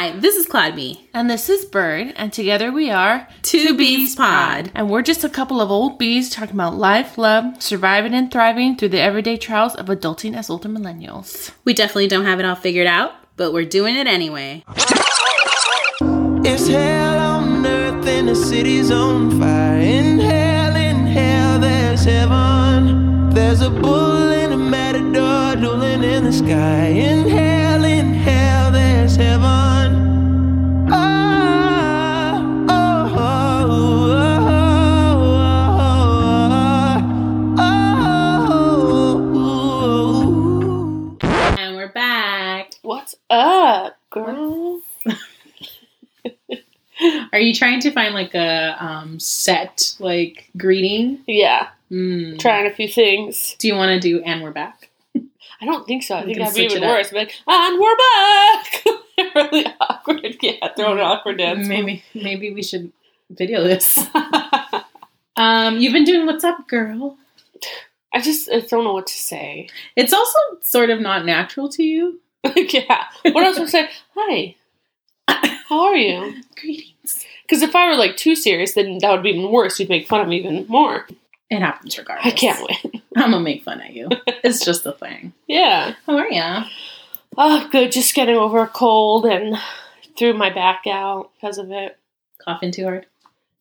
Hi, this is Claude B. And this is Bird, and together we are Two Bees Pod. And we're just a couple of old bees talking about life, love, surviving and thriving through the everyday trials of adulting as older millennials. We definitely don't have it all figured out, but we're doing it anyway. It's hell on earth and the city's on fire. In hell, in hell, there's heaven. There's a bull and a matador dueling in the sky. In hell, in hell, there's heaven. Up, girl? Are you trying to find like a um, set like greeting? Yeah, Mm. trying a few things. Do you want to do and we're back? I don't think so. I We think that'd be even worse. Like, and we're back. really awkward. Yeah, throw an awkward dance. Maybe maybe we should video this. um, you've been doing what's up, girl. I just I don't know what to say. It's also sort of not natural to you. Like, yeah. What else would I say? Hi. How are you? Greetings. Because if I were like too serious, then that would be even worse. You'd make fun of me even more. It happens regardless. I can't win. I'm gonna make fun of you. It's just a thing. Yeah. How are you? Oh, good. Just getting over a cold and threw my back out because of it. Coughing too hard?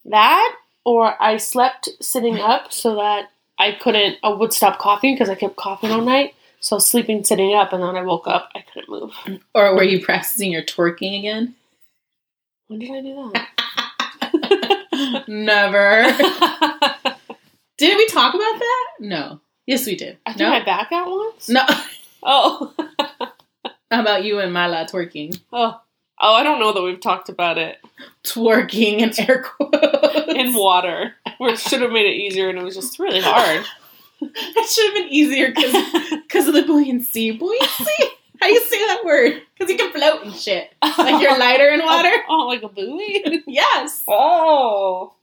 That, or I slept sitting up so that I couldn't, I would stop coughing because I kept coughing all night. So sleeping sitting up, and then I woke up, I couldn't move. Or were you practicing your twerking again? When did I do that? Never. did we talk about that? No. Yes, we did. I threw no. my back out once. no. Oh. How about you and Mala twerking? oh. Oh, I don't know that we've talked about it Twerking in air quotes. in water. Where it should have made it easier, and it was just really hard. That should have been easier because of the buoyancy. Buoyancy? How do you say that word? Because you can float and shit. Like you're lighter in water? Oh, like a buoy? yes. Oh.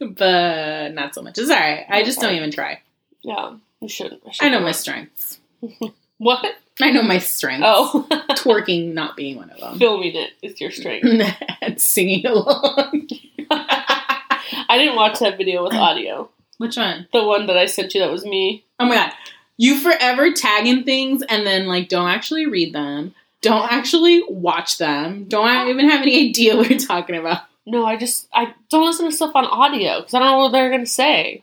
but not so much. It's alright. I just don't even try. Yeah, you should. should I know my strengths. What? I know my strengths. Oh. Twerking not being one of them. Filming it is your strength. and singing along. I didn't watch that video with audio. Which one? The one that I sent you that was me. Oh my god. You forever tagging things and then like don't actually read them. Don't actually watch them. Don't even have any idea what you're talking about. No, I just I don't listen to stuff on audio because I don't know what they're gonna say.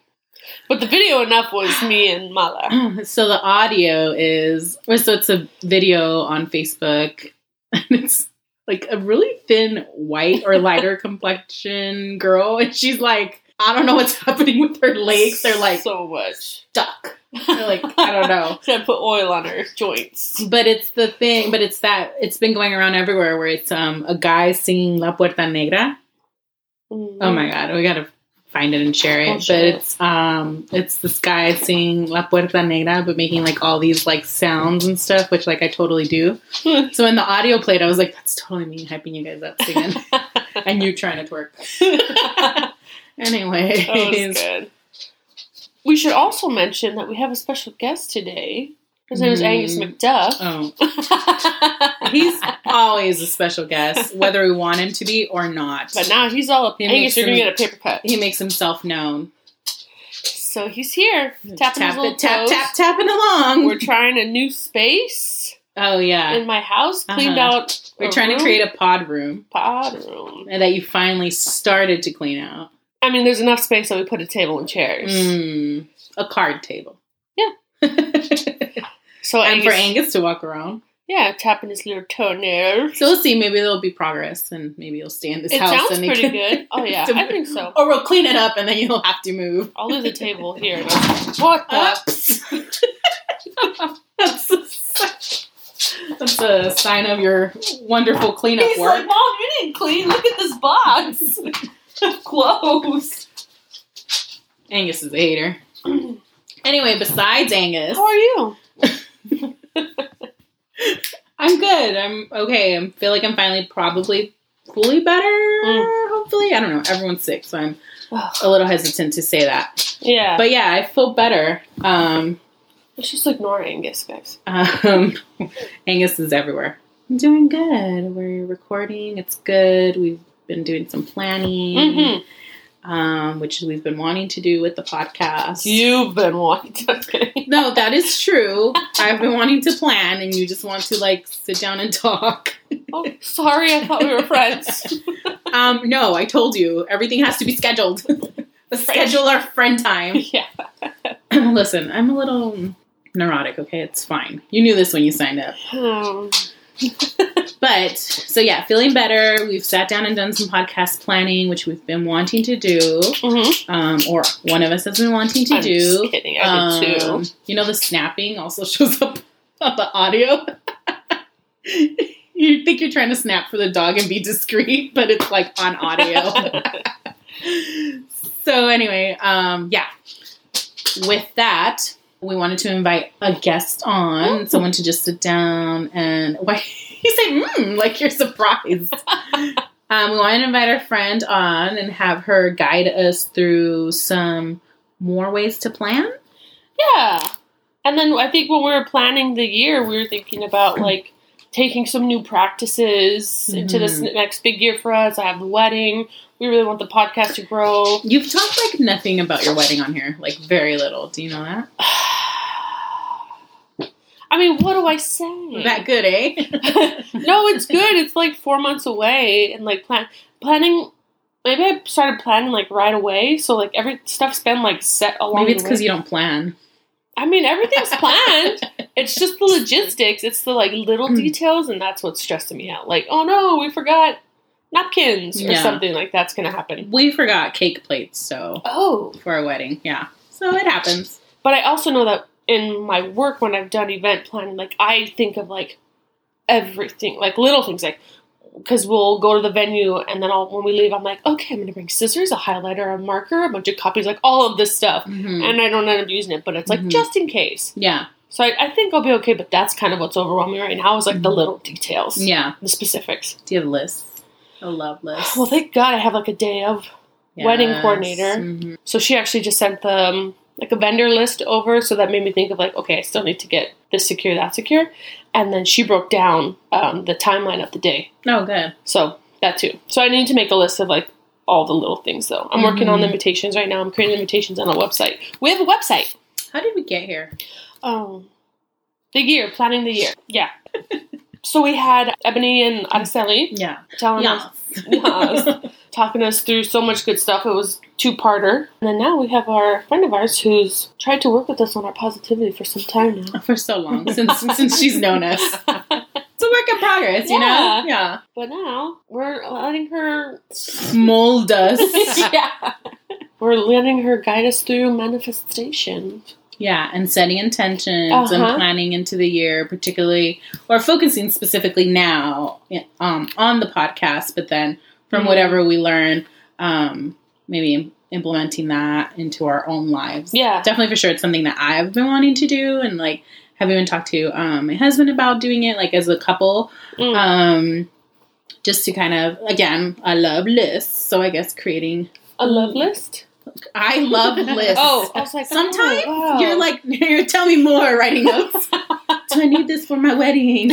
But the video enough was me and Mala. So the audio is so it's a video on Facebook and it's like a really thin white or lighter complexion girl and she's like I don't know what's happening with her legs. They're like so much. stuck. They're like I don't know. Should I put oil on her joints? But it's the thing, but it's that it's been going around everywhere where it's um a guy singing La Puerta Negra. Oh my god, we gotta find it and share it. Oh, but it's um it's this guy singing La Puerta Negra but making like all these like sounds and stuff, which like I totally do. so when the audio played, I was like, that's totally me hyping you guys up singing. and you trying to twerk. Anyways. was good. We should also mention that we have a special guest today. His name is Mm. Angus McDuff. Oh. He's always a special guest, whether we want him to be or not. but now he's all up. He Angus, you're gonna get a paper cut. he makes himself known. So he's here, tapping his little tap, toes. tap, tapping along. We're trying a new space oh yeah, in my house, cleaned Uh-huh. out. we're trying room. to create a pod room pod room. and that you finally started to clean out. I mean, there's enough space that we put a table and chairs. Mm, a card table. Yeah. and So Angus, for Angus to walk around. yeah, tapping his little toenails. So we'll see. Maybe there'll be progress, and maybe you'll stay in this it house. sounds and they pretty can- good. Oh yeah, I think so. Or we'll clean it up, and then you'll have to move. I'll leave the table here. What the? That's, a, that's a sign of your wonderful cleanup He's work. like, Mom, you didn't clean. Look at this box clothes. Angus is a hater. anyway, besides Angus, How are you? I'm good. I'm okay. I feel like I'm finally probably fully better. Mm. Hopefully, I don't know. Everyone's sick, so I'm a little hesitant to say that. yeah, But yeah, I feel better. Um, let's just ignore Angus, guys. um, Angus is everywhere. I'm doing good. We're recording. It's good. We've been doing some planning, Mm-hmm. um, which we've been wanting to do with the podcast. You've been wanting to. No, that is true. I've been wanting to plan, and you just want to like sit down and talk. Oh, sorry. I thought we were friends. Um, no, I told you everything has to be scheduled. Let's schedule our friend time. yeah. Listen, I'm a little neurotic. Okay, it's fine. You knew this when you signed up. But so yeah, feeling better. We've sat down and done some podcast planning, which we've been wanting to do, mhm. um, or one of us has been wanting to I'm do. kidding. I did Um, too. You know, the snapping also shows up on the audio. you think you're trying to snap for the dog and be discreet, but it's like on audio. so anyway, um, yeah. With that, we wanted to invite a guest on, someone to just sit down and why you say mm, like you're surprised. um, we wanted to invite our friend on and have her guide us through some more ways to plan. Yeah. And then I think when we were planning the year, we were thinking about like taking some new practices into this Mhm. next big year for us. I have the wedding. We really want the podcast to grow. You've talked like nothing about your wedding on here, like very little. Do you know that? I mean, what do I say? That good, eh? no, it's good. It's like four months away, and like plan planning. Maybe I started planning like right away, so like every stuff's been like set along. Maybe it's because you don't plan. I mean, everything's planned. it's just the logistics. It's the like little Hmm. details, and that's what's stressing me out. Like, oh no, we forgot napkins or Yeah. something like that's gonna happen. We forgot cake plates, so Oh, for our wedding, yeah. So it happens. but I also know that in my work when I've done event planning, like I think of like everything, like little things, like because we'll go to the venue and then I'll, when we leave, I'm like, okay, I'm gonna bring scissors, a highlighter, a marker, a bunch of copies, like all of this stuff, Mhm. and I don't end up using it, but it's like Mhm. just in case. Yeah, So I, I think I'll be okay, but that's kind of what's overwhelming right now is like the little details, Mm-hmm. yeah. the specifics. Do you have lists? A love list. Well, thank God I have like a day of. wedding coordinator. Mhm. So she actually just sent the um, like a vendor list over, so that made me think of like, okay, I still need to get this secure, that secure, and then she broke down um, the timeline of the day. Oh, good. So that too. So I need to make a list of like all the little things though. I'm working on the Mhm. invitations right now. I'm creating invitations on a website. We have a website. How did we get here? Oh, the year planning the year. Yeah. so we had Ebony and Araceli Yeah. telling Yeah. us Yes. talking us through so much good stuff. It was two parter. And then now we have our friend of ours who's tried to work with us on our positivity for some time now. For so long since since she's known us. It's a work in progress, you know. Yeah. Yeah. But now we're letting her Mold us. Yeah. We're letting her guide us through manifestation. Yeah, and setting intentions Uh-huh. and planning into the year, particularly or focusing specifically now um, on the podcast, but then from Mhm. whatever we learn, um, maybe implementing that into our own lives. Yeah. Definitely for sure, it's something that I've been wanting to do, and like have even talked to um, my husband about doing it, like as a couple, Mm. um, just to kind of again, I love lists, so I guess creating. a love list? I love lists. Oh, I was like, Sometimes oh, wow. you're like, you're tell me more writing notes. Do I need this for my wedding?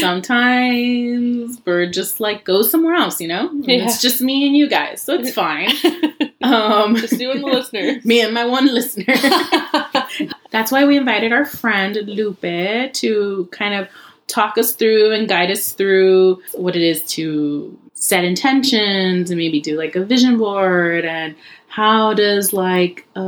Sometimes we're just like, go somewhere else, you know? Yeah. It's just me and you guys, so it's fine. Um, just you and the listeners. me and my one listener. That's why we invited our friend Lupe to kind of talk us through and guide us through what it is to set intentions and maybe do like a vision board and how does like a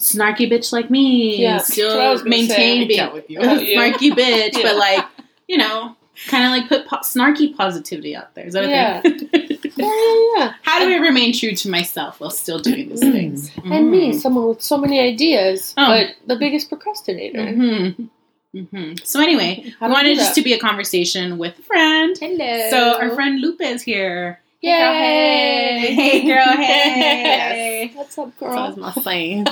snarky bitch like me Yeah, that's what I was still maintain being can't with you. a snarky bitch, Yeah. but like you know, kind of like put po- snarky positivity out there. Is that a Yeah. thing? yeah, yeah. How do I remain true to myself while still doing these Mm. things? And me, someone with so many ideas, Oh. but the biggest procrastinator. hmm hmm So anyway, I wanted just to be a conversation with a friend. Hello. So our friend Lupe is here. Yay! Hey, girl, hey. What's up, That's all girl? I'm saying.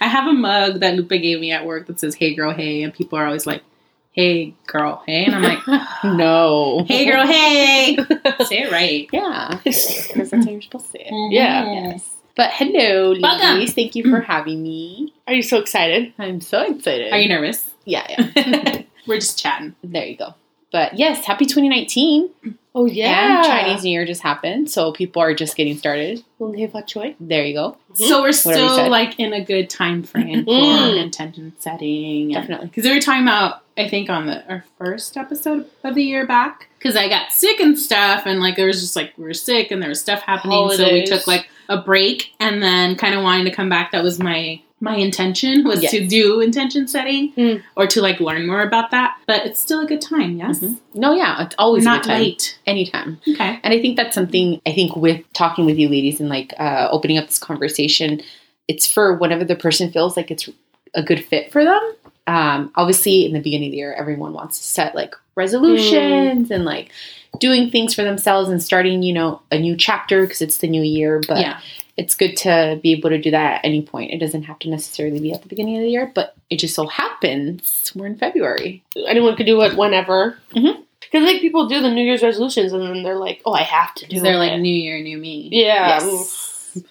I have a mug that Lupe gave me at work that says "Hey, girl, hey," and people are always like, "Hey, girl, hey," and I'm like, No. "Hey, girl, hey." Say it right. Yeah. Because that's how you're supposed to say it. Yeah. Yes. But hello, ladies. Thank you for having me. Are you so excited? I'm so excited. Are you nervous? Yeah, yeah. We're just chatting. There you go. But yes, happy 2019. Oh yeah, And Chinese New Year just happened. So people are just getting started. Kung Hei Fat Choy. There you go. So we're still said. like in a good time frame for Mm. intention setting. Definitely. Because we were talking about, I think, on the our first episode of the year back. Because I got sick and stuff, and like there was just like we were sick and there was stuff happening. So we took like a break, and then kind of wanting to come back. That was my my intention was to do intention setting Mm. or to like learn more about that. But it's still a good time. Yes, Mhm. No, yeah, it's always a not good time. late. Anytime. Okay. And I think that's something I think with talking with you ladies and like uh, opening up this conversation, it's for whenever the person feels like it's a good fit for them. Um, obviously, in the beginning of the year, everyone wants to set like resolutions and like doing things for themselves and starting, you know, a new chapter because it's the new year. But yeah. it's good to be able to do that at any point. It doesn't have to necessarily be at the beginning of the year, but it just so happens we're in February. Anyone could do it whenever. Mhm. Because like people do the New Year's resolutions and then they're like, "Oh, I have to do Because they're it." like new year, new me. yeah. Yes.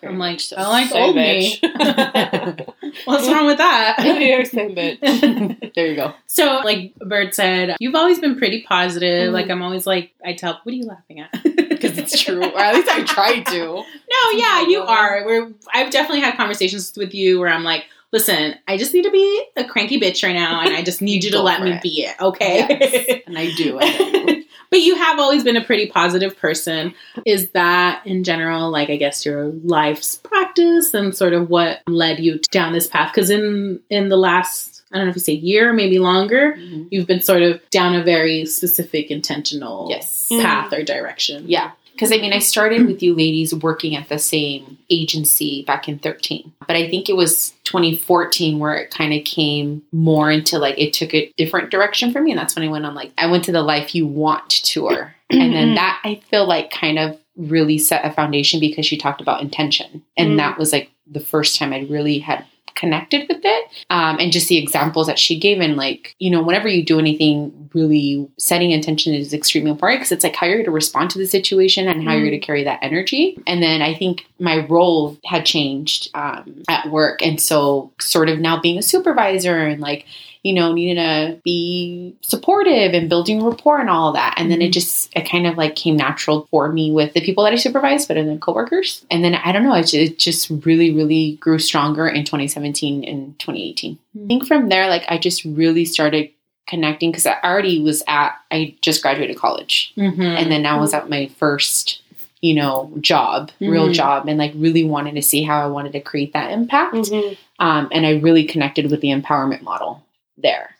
I'm like, I like Same old me. What's wrong with that? Year's same bitch. there you go. So, like Bird said, you've always been pretty positive. Mhm. Like, I'm always like, I tell, what are you laughing at? Because it's true, or at least I try to. No, yeah, you are. We're, I've definitely had conversations with you where I'm like, listen, I just need to be a cranky bitch right now, and I just need you to let me it. be it, okay? Yes, and I do. I do. But you have always been a pretty positive person. Is that in general, like I guess your life's practice and sort of what led you down this path? Because in in the last, I don't know if you say year, maybe longer, Mhm. you've been sort of down a very specific, intentional Yes. path or direction. Yeah. Because I mean, I started with you ladies working at the same agency back in 13. But I think it was 2014 where it kind of came more into like, it took a different direction for me. And that's when I went on like, I went to the Life You Want tour. and then Mhm. that I feel like kind of really set a foundation because she talked about intention. And Mm. that was like the first time I really had connected with it um, and just the examples that she gave and like you know whenever you do anything really setting intention is extremely important because it's like how you're going to respond to the situation and how you're Mm. going to carry that energy and then i think my role had changed um, at work and so sort of now being a supervisor and like you know needing to be supportive and building rapport and all that and then it Mhm. just it kind of like came natural for me with the people that i supervised, but then coworkers and then i don't know it it just really really grew stronger in 2017 and 2018 i think from there like i just really started connecting because i already was at i just graduated college Mm-hmm. and then now I was at my first, you know, job, real Mhm. job, and like really wanted to see how I wanted to create that impact. Mhm. Um, and I really connected with the empowerment model there.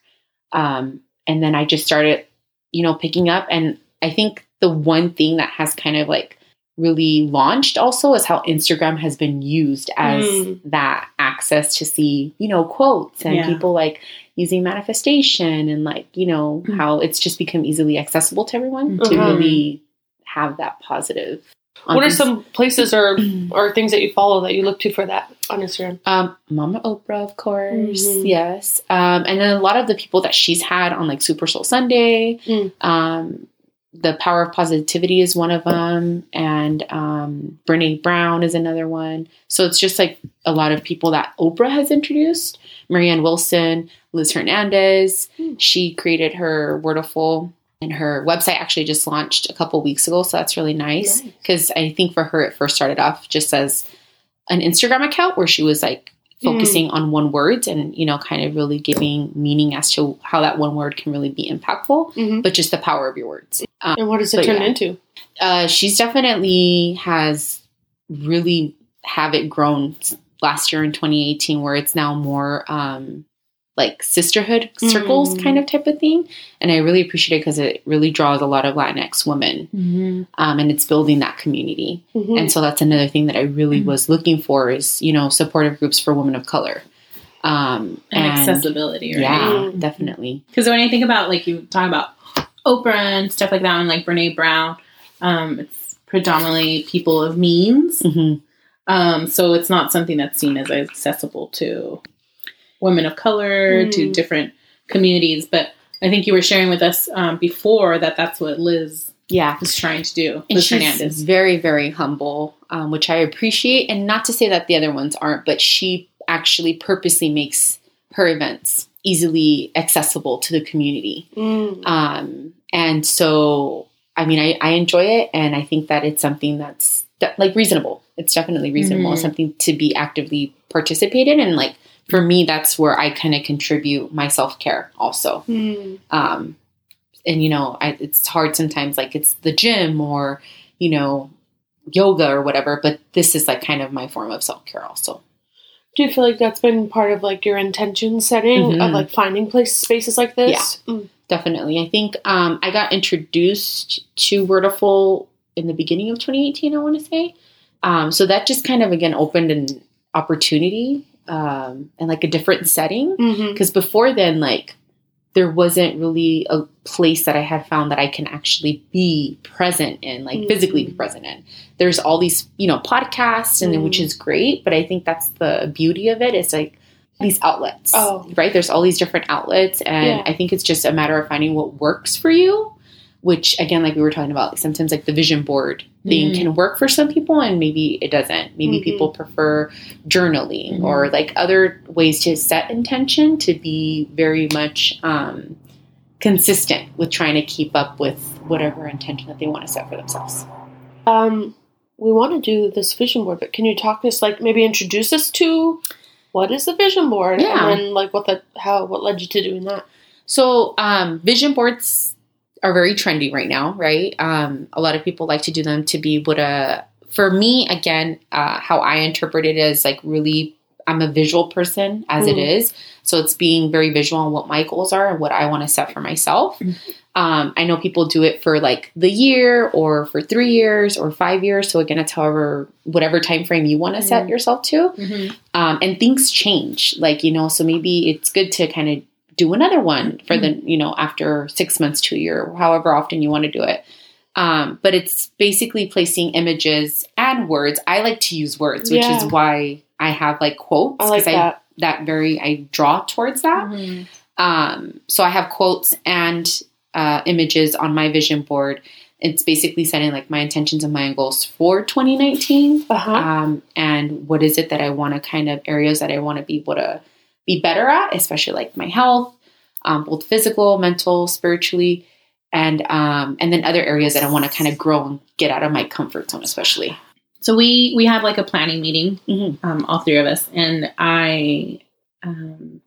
Um, and then I just started, you know, picking up. And I think the one thing that has kind of like really launched also is how Instagram has been used as Mm. that access to see, you know, quotes and Yeah. people like using manifestation and like, you know, Mm. how it's just become easily accessible to everyone to Mhm. really have that positive. What are Inst- some places or or things that you follow that you look to for that on Instagram? Um, Mama Oprah, of course. Mhm. Yes. Um, and then a lot of the people that she's had on like Super Soul Sunday. Mm. Um, the Power of Positivity is one of them, and um, Brene Brown is another one. So it's just like a lot of people that Oprah has introduced. Marianne Williamson, Liz Hernandez. Mm. She created her Wordiful, and her website actually just launched a couple weeks ago. So that's really nice Nice. because I think for her it first started off just as an Instagram account where she was like focusing on one word and you know kind of really giving meaning as to how that one word can really be impactful Mhm. but just the power of your words um, And what does it turn yeah. into? uh, she's definitely has really have it grown last year in 2018 where it's now more um, like sisterhood circles Mm. kind of type of thing and i really appreciate it because it really draws a lot of latinx women Mm-hmm. um, and it's building that community Mhm. and so that's another thing that I really Mhm. was looking for is, you know, supportive groups for women of color. Um, And, accessibility, right? Yeah, Mm. definitely. Because when I think about like you talk about Oprah and stuff like that, and like Brene Brown, um, it's predominantly people of means. hmm Um, so it's not something that's seen as accessible to women of color, to Mm. different communities. But I think you were sharing with us um, before that that's what Liz Yeah. is trying to do. And Liz she's Hernandez. very, very humble, um, which I appreciate. And not to say that the other ones aren't, but she actually purposely makes her events easily accessible to the community. Mm. Um, and so, I mean, I, I enjoy it, and I think that it's something that's de- like reasonable. It's definitely reasonable. Mhm. Something to be actively participated in. Like for me, that's where I kind of contribute my self care also. Mm. Um, and you know, I, it's hard sometimes. Like it's the gym or you know yoga or whatever. But this is like kind of my form of self care also. Do you feel like that's been part of like your intention setting of Mhm. like finding place spaces like this? Mm. Definitely. I think um, I got introduced to Wordiful in the beginning of 2018, I want to say. Um, so that just kind of, again, opened an opportunity um, and like a different setting. Mm-hmm. Because before then, like, there wasn't really a place that I had found that I can actually be present in, like mm-hmm. physically be present in. There's all these, you know, podcasts, and then which mm-hmm. is great, but I think that's the beauty of it. it. Is like these outlets, Oh. right? There's all these different outlets, and Yeah. I think it's just a matter of finding what works for you. Which again, like we were talking about, like sometimes like the vision board thing Mhm. can work for some people, and maybe it doesn't. Maybe Mhm. people prefer journaling Mhm. or like other ways to set intention to be very much um, consistent with trying to keep up with whatever intention that they want to set for themselves. Um, we want to do this vision board, but can you talk us like maybe introduce us to what is the vision board Yeah. and then like what the how what led you to doing that? So, um, vision boards are very trendy right now, right? Um, a lot of people like to do them to be what a, for me, again, uh, how I interpret it is like really, I'm a visual person as it Mm. is. So it's being very visual on what my goals are and what I want to set for myself. Mm. Um, I know people do it for like the year or for three years or five years. So again, it's however, whatever time frame you want to set Mm. yourself to Mhm. um, and things change like you know so maybe it's good to kind of do another one for the you know after six months to a year however often you want to do it um, but it's basically placing images and words i like to use words which Yeah. is why i have like quotes because I like that. that very i draw towards that Mhm. um, so I have quotes and uh, images on my vision board. It's basically setting like my intentions and my goals for 2019. Uh-huh. Um, and what is it that I want to kind of areas that I want to be able to be better at, especially like my health, um, both physical, mental, spiritually, and um, and then other areas that I want to kind of grow and get out of my comfort zone, especially. So we we have like a planning meeting, Mhm. um, all three of us, and I, um,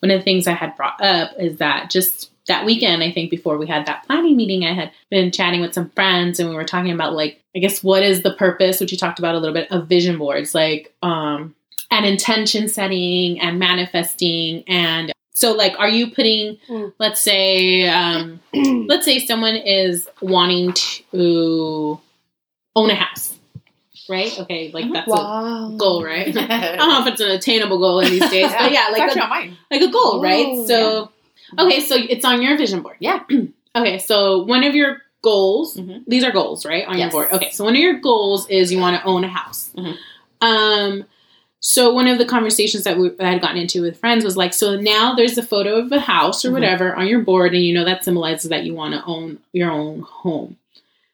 one of the things I had brought up is that just that weekend, I think before we had that planning meeting, I had been chatting with some friends, and we were talking about like, I guess, what is the purpose, which you talked about a little bit of vision boards, like, um, and intention setting and manifesting, and so like, are you putting, Mm. let's say, um, let's say someone is wanting to own a house, right? Okay, like Mhm. that's a goal, right? I don't know if it's an attainable goal in these days, but yeah, like a, like a goal, right? Oh, So, okay, so it's on your vision board. Yeah. okay, so one of your goals, Mhm. these are goals, right, on your board. Okay, so one of your goals is you want to own a house. Mhm. Um, so one of the conversations that we I had gotten into with friends was like, so now there's a photo of a house or Mhm. whatever on your board, and you know that symbolizes that you want to own your own home.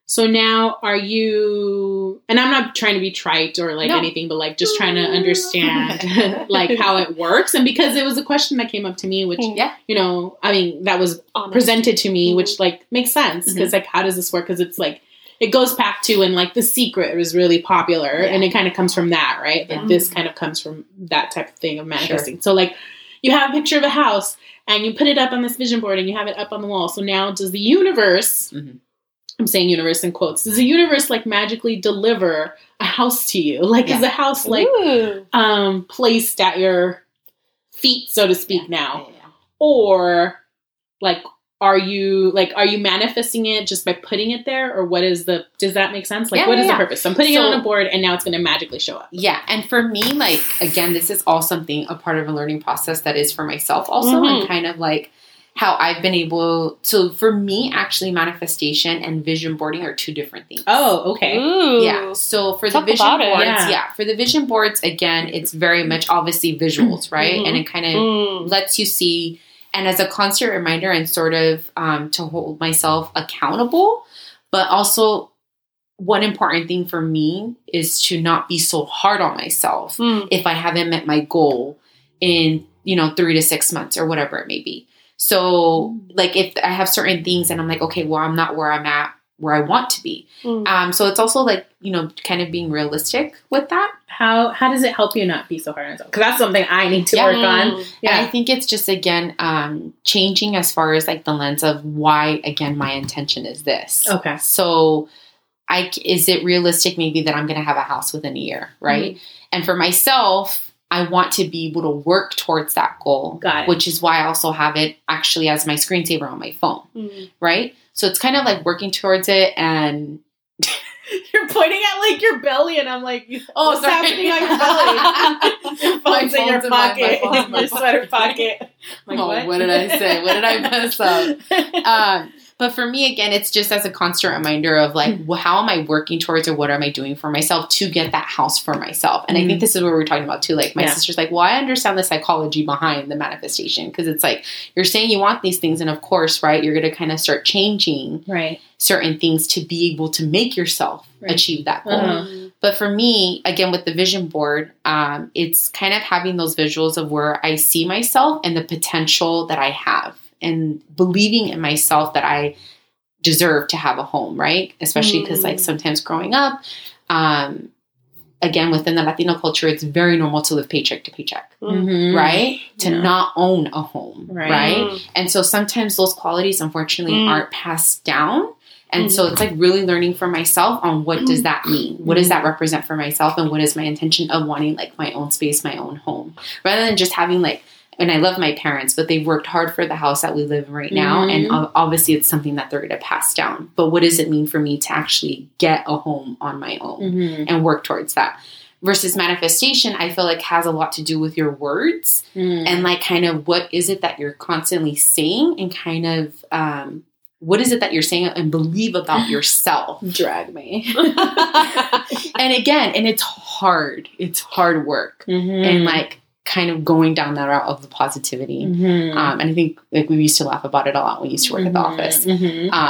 So now are you and I'm not trying to be trite or like No. anything, but like just trying to understand like how it works. And because it was a question that came up to me, which mm. Yeah. you know, I mean, that was Honest. presented to me, which mm-hmm. like makes sense because mm-hmm. like how does this work? Because it's like it goes back to when like the secret was really popular and it kind of comes from that, right? Like Yeah. this kind of comes from that type of thing of manifesting. So like you have a picture of a house and you put it up on this vision board and you have it up on the wall. So now does the universe Mhm. I'm saying universe in quotes. Does the universe like magically deliver a house to you? Like is Yeah. the house like Ooh. um placed at your feet, so to speak, now? Yeah. Or like are you like are you manifesting it just by putting it there or what is the does that make sense like Yeah, what is yeah, the yeah. purpose so i'm putting it on a board and now it's going to magically show up Yeah, and for me, like again, this is all something a part of a learning process that is for myself also, Mhm. and kind of like how I've been able. to, for me, actually, manifestation and vision boarding are two different things. oh okay Ooh. Yeah. So for Talk the vision it. boards, Yeah. yeah. for the vision boards, again, it's very much obviously visuals, right? Mhm. And it kind of Mm. lets you see and as a constant reminder and sort of um, to hold myself accountable but also one important thing for me is to not be so hard on myself Mm. if i haven't met my goal in you know, three to six months or whatever it may be. So, like, if I have certain things and I'm like, okay, well, I'm not where I'm at, where I want to be. Mm. Um, so it's also like, you know, kind of being realistic with that. How how does it help you not be so hard on yourself? Because that's something I need to Yeah. work on. Yeah, And I think it's just again um, changing as far as like the lens of why again my intention is this. Okay. So, I is it realistic maybe that I'm going to have a house within a year, right? And for myself, I want to be able to work towards that goal, Got it. which is why I also have it actually as my screensaver on my phone, Mm. right? So it's kind of like working towards it and You're pointing at like your belly, and I'm like, Oh, what's sorry. happening on your belly? your My phone's in your in my- my pocket, in your sweater pocket. Like, Oh, what did I say? What did I mess up? up? um, but for me, again, it's just as a constant reminder of like, Mm. how am I working towards or what am I doing for myself to get that house for myself? And I Mm. think this is what we we're talking about too. Like, my Yeah. sister's like, well, I understand the psychology behind the manifestation because it's like you're saying you want these things, and of course, right, you're going to kind of start changing right. certain things to be able to make yourself Right. achieve that goal. Uh-huh. Mm. But for me, again, with the vision board, um, it's kind of having those visuals of where I see myself and the potential that I have, and believing in myself that I deserve to have a home, right? Especially because, like, Mm. sometimes growing up, um, again, within the Latino culture, it's very normal to live paycheck to paycheck, Mm. Mhm. right? To Yeah. not own a home, Right. right? Mm. And so sometimes those qualities, unfortunately, Mm. aren't passed down. And so it's like really learning for myself on what does that mean? What does that represent for myself? And what is my intention of wanting like my own space, my own home? Rather than just having like, and I love my parents, but they've worked hard for the house that we live in right now. And Mhm. ob- obviously it's something that they're going to pass down. But what does it mean for me to actually get a home on my own? Mhm. and work towards that. Versus manifestation, I feel like has a lot to do with your words Mhm. and like kind of what is it that you're constantly saying and kind of um, what is it that you're saying and believe about yourself. drag me. and again, and it's hard. It's hard work Mhm. and like kind of going down that route of the positivity. Mhm. Um, and I think like we used to laugh about it a lot when we used to work at the Mhm. office.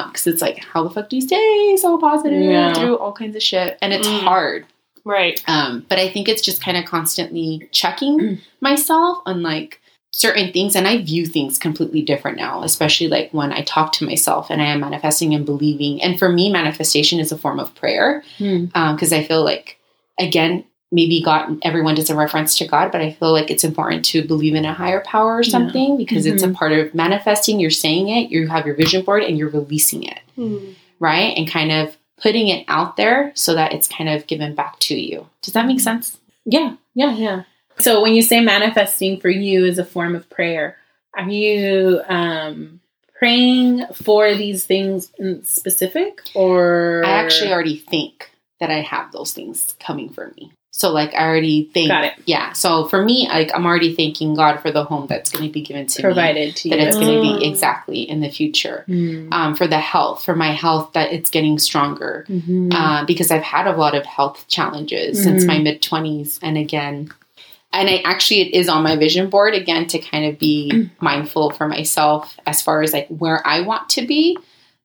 Because it's like, how the fuck do you stay so positive Yeah. through all kinds of shit? And it's Mm. hard. Right. Um, but I think it's just kind of constantly checking myself on like certain things, and I view things completely different now, especially like when I talk to myself and I am manifesting and believing. And for me, manifestation is a form of prayer because I feel like, again, maybe God, everyone does a reference to God, but I feel like it's important to believe in a higher power or Yeah. something because it's a Mhm. part of manifesting. You're saying it, you have your vision board, and you're releasing it Mm. right? And kind of putting it out there so that it's kind of given back to you. Does that make sense? Yeah, yeah, yeah. So when you say manifesting for you is a form of prayer, are you um praying for these things in specific or I actually already think that I have those things coming for me. So like I already think Got it. Yeah. So for me, like I'm already thanking God for the home that's gonna be given to me. provided to That you? it's gonna Mm. be exactly in the future. Mm. Um, for the health, for my health that it's getting stronger. Mhm. uh, because I've had a lot of health challenges since Mhm. my mid 20s. And again, and I actually, it is on my vision board again to kind of be mindful for myself as far as like where I want to be.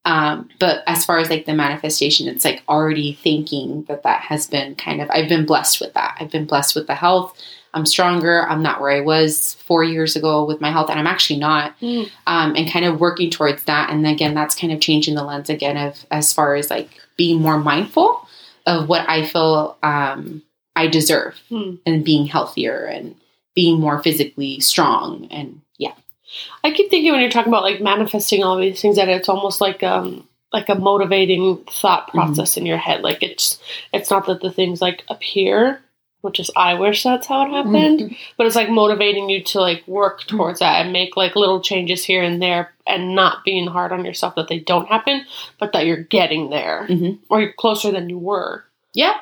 Um, but as far as like the manifestation, it's like already thinking that that has been kind of, I've been blessed with that. I've been blessed with the health. I'm stronger. I'm not where I was four years ago with my health, and I'm actually not Mm. um, and kind of working towards that. And again, that's kind of changing the lens again of as far as like being more mindful of what I feel um, I deserve Hmm. and being healthier and being more physically strong. And I keep thinking when you're talking about like manifesting all these things that it's almost like um like a motivating thought Mm-hmm. process in your head. Like it's it's not that the things like appear, which is I wish that's how it happened, Mm-hmm. but it's like motivating you to like work towards that and make like little changes here and there and not being hard on yourself that they don't happen, but that you're getting there Mhm. or you're closer than you were. yeah,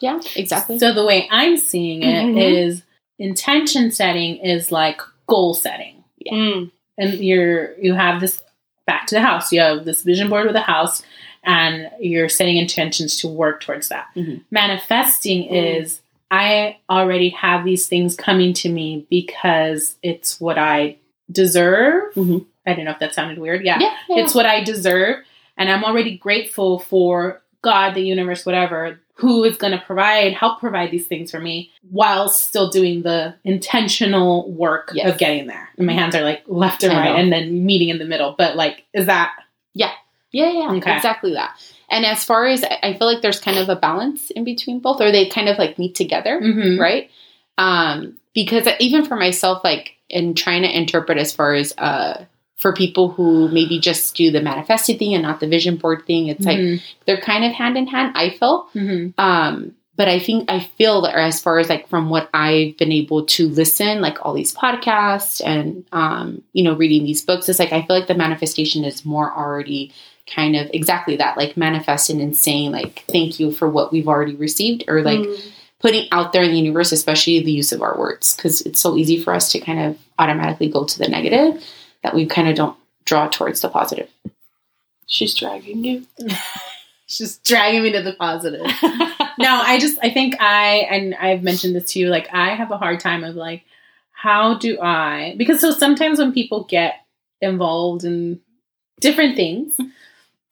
yeah, exactly. So the way I'm seeing it is Mhm. intention setting is like goal setting. Yeah. Mm. And you're you have this back to the house. You have this vision board with a house and you're setting intentions to work towards that. Mhm. Manifesting Mm. is I already have these things coming to me because it's what I deserve. Mhm. I don't know if that sounded weird. Yeah. yeah, yeah. It's what I deserve. And I'm already grateful for God, the universe, whatever, who is going to provide, help provide these things for me while still doing the intentional work Yes. of getting there. And my hands are like left and right and then meeting in the middle. But like, is that Yeah, yeah, Yeah. Okay. exactly that. And as far as I feel like there's kind of a balance in between both, or they kind of like meet together, Mhm. right? Um, because even for myself, like in trying to interpret as far as uh, for people who maybe just do the manifested thing and not the vision board thing, it's like Mhm. they're kind of hand in hand. I feel, Mhm. um, but I think I feel that as far as like from what I've been able to listen, like all these podcasts and um, you know, reading these books, it's like I feel like the manifestation is more already kind of exactly that, like manifesting and saying like thank you for what we've already received, or like Mm. putting out there in the universe, especially the use of our words, because it's so easy for us to kind of automatically go to the negative that we kind of don't draw towards the positive. She's dragging you. She's dragging me to the positive. no, I just I think I and I've mentioned this to you. Like I have a hard time of like, how do I? Because so sometimes when people get involved in different things,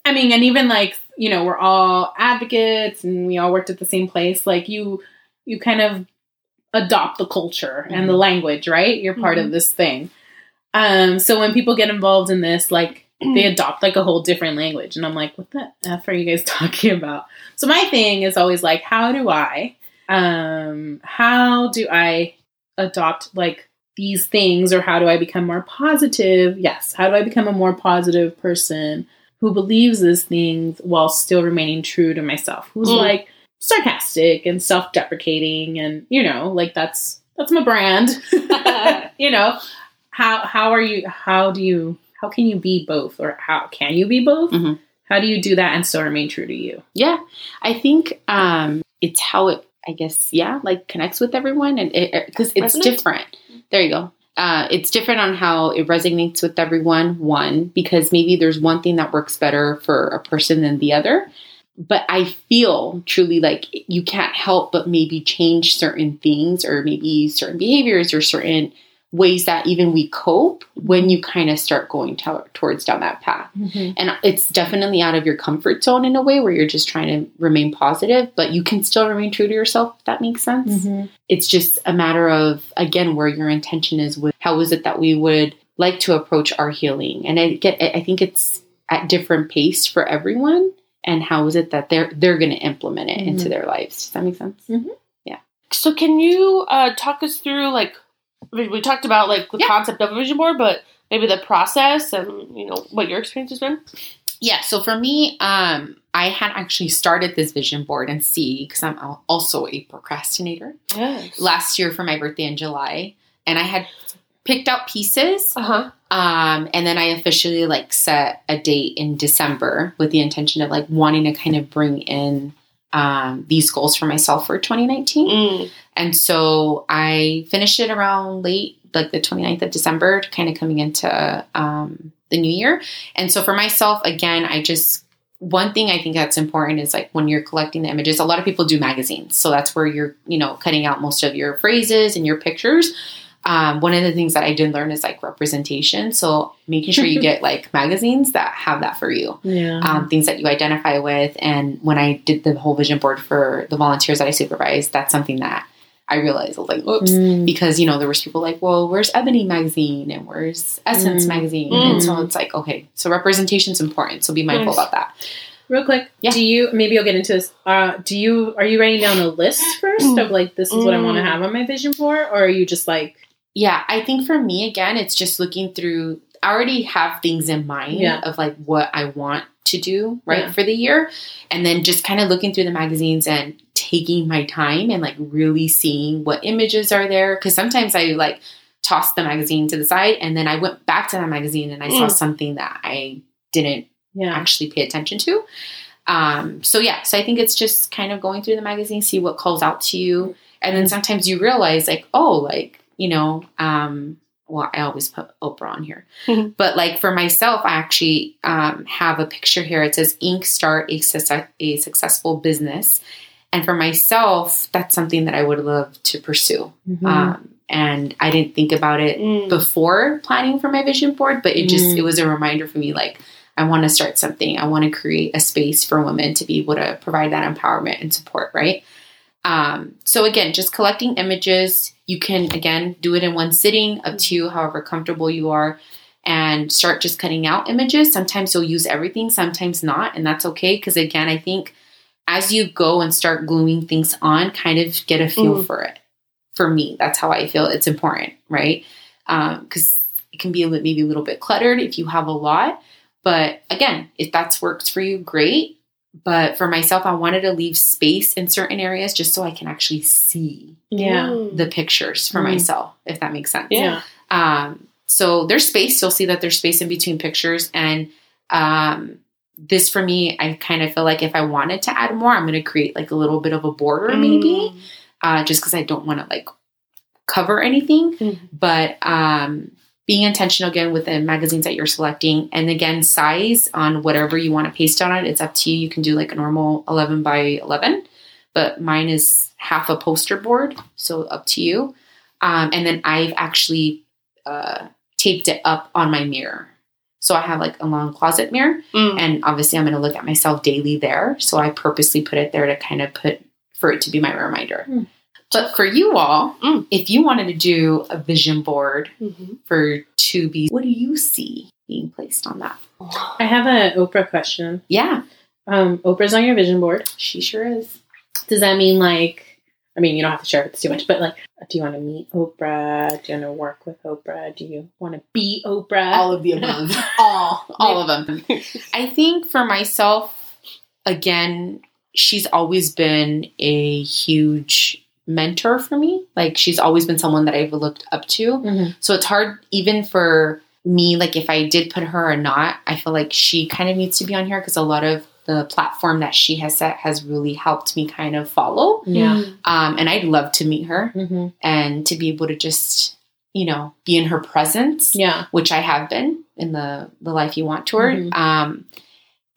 I mean, and even like you know we're all advocates and we all worked at the same place. Like you, you kind of adopt the culture and the Mhm. language, right? You're part of Mhm. this thing. Um, so when people get involved in this, like they adopt like a whole different language. And i'm like what the f are you guys talking about? So my thing is always like how do i um how do i adopt like these things? Or how do i become more positive? Yes. How do i become a more positive person who believes these things while still remaining true to myself? Who's Mm. like sarcastic and self-deprecating and you know like that's that's my brand. You know how how are you how do you how can you be both or how can you be both Mhm. how do you do that and still remain true to you Yeah, I think um, it's how it, I guess, yeah, like connects with everyone, and because it's Resonates? different. There you go. Uh, it's different on how it resonates with everyone. One, because maybe there's one thing that works better for a person than the other. But I feel truly like you can't help but maybe change certain things or maybe certain behaviors or certain ways that even we cope when you kind of start going to- towards down that path. And it's definitely out of your comfort zone in a way where you're just trying to remain positive, but you can still remain true to yourself, if that makes sense. It's just a matter of, again, where your intention is with how is it that we would like to approach our healing. And I get I think it's at different pace for everyone and how is it that they're they're gonna implement it into Mhm. their lives. Does that make sense? Yeah. So can you uh, talk us through like we, we talked about like the Yeah. concept of a vision board, but maybe the process and you know what your experience has been? Yeah, so for me, um, I had actually started this vision board and see because I'm also a procrastinator. Yes. last year for my birthday in July, and I had picked out pieces, Uh huh. um, and then I officially like set a date in December with the intention of like wanting to kind of bring in um, these goals for myself for 2019. Mm. And so I finished it around late, like the 29th of December, kind of coming into um, the new year. And so for myself, again, I just, one thing I think that's important is like when you're collecting the images, a lot of people do magazines. So that's where you're, you know, cutting out most of your phrases and your pictures. Um, one of the things that I did learn is like representation. So making sure you get like magazines that have that for you yeah um, things that you identify with. And when I did the whole vision board for the volunteers that I supervised, that's something that I realized I was like, oops, Mm. because you know there was people like, well, where's Ebony magazine and where's Essence Mm. magazine, Mm. and so it's like, okay, so representation is important, so be mindful Nice. about that. real quick Yeah. do you maybe you'll get into this uh do you are you writing down a list first of like this is what i want to Mm. have on my vision board or are you just like Yeah, I think for me again, it's just looking through. I already have things in mind Yeah. of like what I want to do right Yeah. for the year, and then just kind of looking through the magazines and taking my time and like really seeing what images are there. Because sometimes I like toss the magazine to the side, and then I went back to that magazine and I saw Mm. something that I didn't yeah actually pay attention to. Um, so yeah, so I think it's just kind of going through the magazine, see what calls out to you, and then sometimes you realize like, oh, like you know, um, well, I always put Oprah on here, Mhm. but like for myself, I actually um, have a picture here. It says "Ink Start a, success- a successful business," and for myself, that's something that I would love to pursue. Mhm. Um, and I didn't think about it Mm. before planning for my vision board, but it just Mm. it was a reminder for me like I want to start something. I want to create a space for women to be able to provide that empowerment and support, right? Um, so again, just collecting images. You can again do it in one sitting, up to you, however comfortable you are, and start just cutting out images. Sometimes you'll use everything, sometimes not, and that's okay. Because again, I think as you go and start gluing things on, kind of get a feel Mm. for it. For me, that's how I feel. It's important, right? Because it can be a li- maybe a little bit cluttered if you have a lot. But again, if that's works for you, great. But for myself, I wanted to leave space in certain areas just so I can actually see Yeah. Mm. the pictures for Mm. myself, if that makes sense. Yeah. Um, so there's space. You'll see that there's space in between pictures. And um, this for me, I kind of feel like if I wanted to add more, I'm going to create like a little bit of a border maybe, Mm. uh, just because I don't want to like cover anything. Mhm. But um, being intentional again with the magazines that you're selecting, and again, size on whatever you want to paste on it, it's up to you. You can do like a normal 11 by 11, but mine is half a poster board, so up to you. Um, and then I've actually uh, taped it up on my mirror. So I have like a long closet mirror, Mm. and obviously I'm going to look at myself daily there. So I purposely put it there to kind of put for it to be my reminder. Mm. But for you all, Mm. if you wanted to do a vision board Mhm. for to be, what do you see being placed on that? I have an Oprah question. Yeah, Um, Oprah's on your vision board. she sure is. Does that mean like? I mean, you don't have to share it too much, but like, do you want to meet Oprah? Do you want to work with Oprah? Do you want to be Oprah? All of the above. all, all of them. I think for myself, again, she's always been a huge mentor for me. Like she's always been someone that I've looked up to. Mhm. So it's hard even for me, like if I did put her or not, I feel like she kind of needs to be on here because a lot of the platform that she has set has really helped me kind of follow. Yeah. Um, and I'd love to meet her hmm and to be able to just, you know, be in her presence Yeah. which I have been in the the life you want tour. Mhm. Um,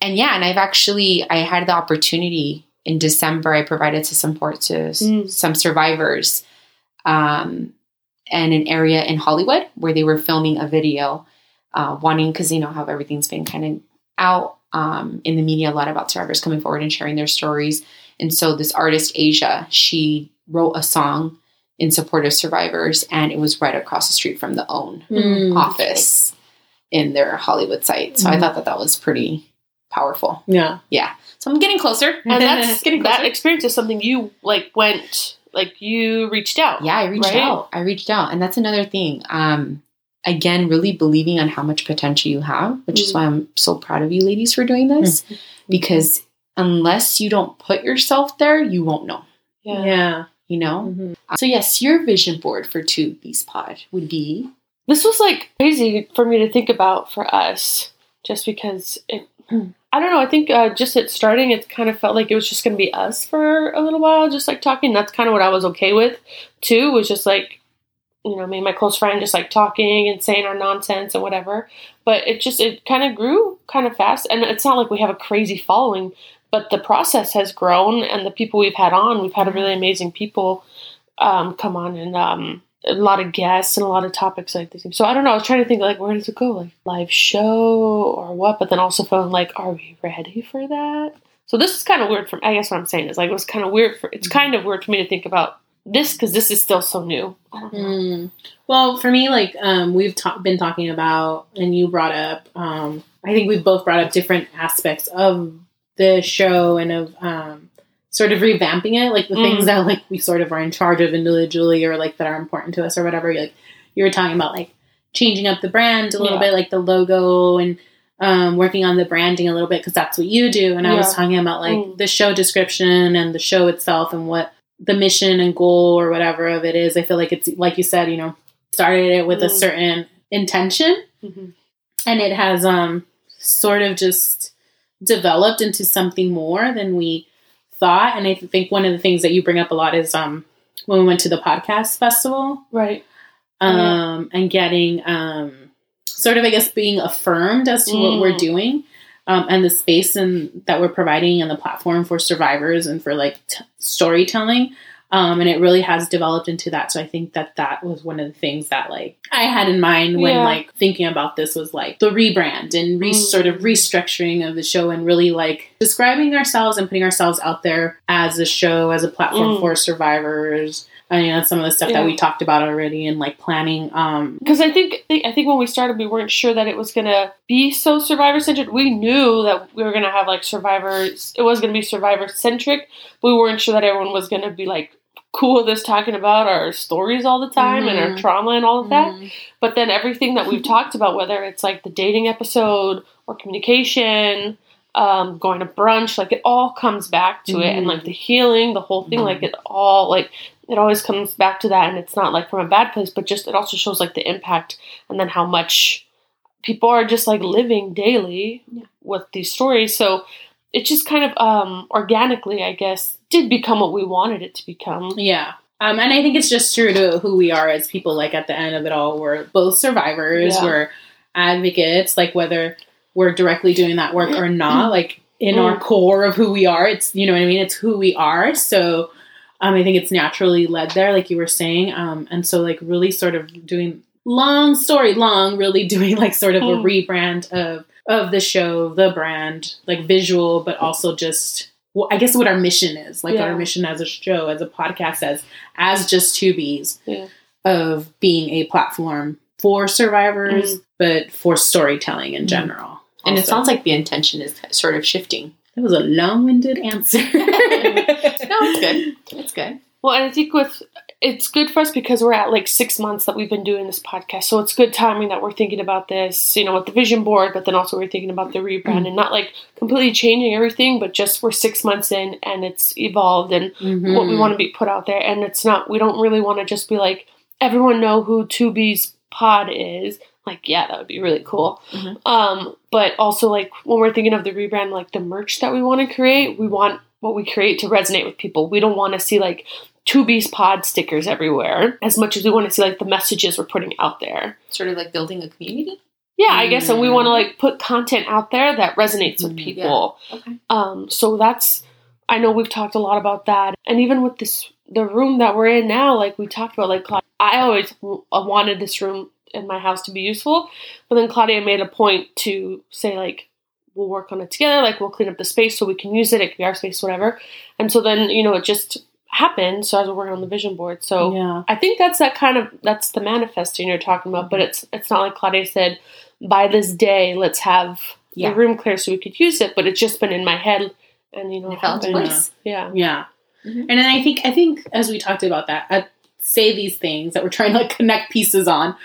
and yeah, and I've actually I had the opportunity in December. I provided some support to Mm. some survivors, um, and an area in Hollywood where they were filming a video, uh, wanting because you know how everything's been kind of out um, in the media a lot about survivors coming forward and sharing their stories. And so this artist Asia, she wrote a song in support of survivors, and it was right across the street from the OWN Mm. office in their Hollywood site. So I Mhm. thought that that was pretty powerful. Yeah. Yeah. So I'm getting closer. And that's Getting that experience is something you like went like you reached out. Yeah, I reached Right? out. I reached out, and that's another thing. Um, again, really believing on how much potential you have, which is Mm. why I'm so proud of you, ladies, for doing this. Because unless you don't put yourself there, you won't know. Yeah. Yeah. You know. Mhm. So yes, your vision board for Two B's Pod would be This was like crazy for me to think about for us, just because it. I don't know. I think uh, just at starting, it kind of felt like it was just going to be us for a little while, just like talking. That's kind of what I was okay with, too. Was just like, you know, me and my close friend just like talking and saying our nonsense and whatever. But it just it kind of grew kind of fast, and it's not like we have a crazy following, but the process has grown, and the people we've had on, we've had really amazing people um, come on and um, a lot of guests and a lot of topics like this. So I don't know. I was trying to think like where does it go, like live show or what? But then also feeling like, are we ready for that? So this is kind of weird. For I guess what I'm saying is like it was kind of weird for. It's kind of weird for me to think about this because this is still so new. I don't know. Mm. Well, for me, like um, we've ta- been talking about, and you brought up, um, I think we've both brought up different aspects of the show and of um, sort of revamping it, like the Mm. things that like we sort of are in charge of individually, or like that are important to us, or whatever. Like you were talking about, like changing up the brand a little Yeah. bit, like the logo and. Um, working on the branding a little bit because that's what you do, and I was talking about like Mm. the show description and the show itself and what the mission and goal or whatever of it is. I feel like it's like you said, you know, started it with a Mm. certain intention Mhm. and it has um sort of just developed into something more than we thought. And I think one of the things that you bring up a lot is um when we went to the podcast festival, Right. um, and getting um sort of I guess being affirmed as to what Mm. we're doing. Um, and the space and that we're providing and the platform for survivors and for like t- storytelling Um, and it really has developed into that. So I think that that was one of the things that like I had in mind when Yeah. like thinking about this was like the rebrand and re- Mm. sort of restructuring of the show and really like describing ourselves and putting ourselves out there as a show, as a platform Mm. for survivors. I mean, that's some of the stuff Yeah. that we talked about already and like planning. Um, because I think I think when we started, we weren't sure that it was gonna be so survivor centric. We knew that we were gonna have like survivors. It was gonna be survivor centric. We weren't sure that everyone was gonna be like cool with us talking about our stories all the time and our Mhm. trauma and all of that. mhm. But then everything that we've talked about, whether it's like the dating episode or communication, um, going to brunch, like it all comes back to it, and like the healing, the whole thing, like it all like it always comes back to that, and it's not like from a bad place, but just it also shows like the impact, and then how much people are just like living daily Yeah. with these stories. So it just kind of um, organically, I guess, did become what we wanted it to become. Yeah. Um, and I think it's just true to who we are as people. Like at the end of it all, we're both survivors. Yeah. We're advocates. Like whether we're directly doing that work or not, like in our Mm. core of who we are, it's you know what I mean. It's who we are. So um, I think it's naturally led there, like you were saying. Um, and so like really sort of doing long story long, really doing like sort of a Mm. rebrand of of the show, the brand, like visual, but also just well, I guess what our mission is, like Yeah. our mission as a show, as a podcast, as as just Two B's Yeah. of being a platform for survivors, Mhm. but for storytelling in Mhm. general. And it sounds like the intention is sort of shifting. That was a long-winded answer. No, it's good. It's good. Well, and I think with it's good for us because we're at like six months that we've been doing this podcast, so it's good timing that we're thinking about this, you know, with the vision board, but then also we're thinking about the rebrand and not like completely changing everything, but just we're six months in and it's evolved and Mhm. what we want to be put out there, and it's not we don't really want to just be like everyone know who Two B's Pod is. Like, yeah, that would be really cool. Mhm. Um, but also like when we're thinking of the rebrand, like the merch that we want to create, we want what we create to resonate with people. We don't want to see like Two B's Pod stickers everywhere as much as we want to see like the messages we're putting out there. Sort of like building a community. Yeah, I guess, and we want to Mm. like put content out there that resonates with Mhm, people. Okay. Um, so that's I know we've talked a lot about that, and even with this the room that we're in now, like we talked about, like Claudia, I always w- wanted this room in my house to be useful, but then Claudia made a point to say like we'll work on it together, like we'll clean up the space so we can use it, it can be our space, whatever. And so then you know it just happened. So as we're working on the vision board, so yeah. I think that's that kind of that's the manifesting you're talking about, but it's it's not like Claudia said, by this day let's have Yeah. the room clear so we could use it, but it's just been in my head and you know It fell into place. Yeah. Yeah. Mhm. And then I think I think as we talked about that, I say these things that we're trying to like connect pieces on.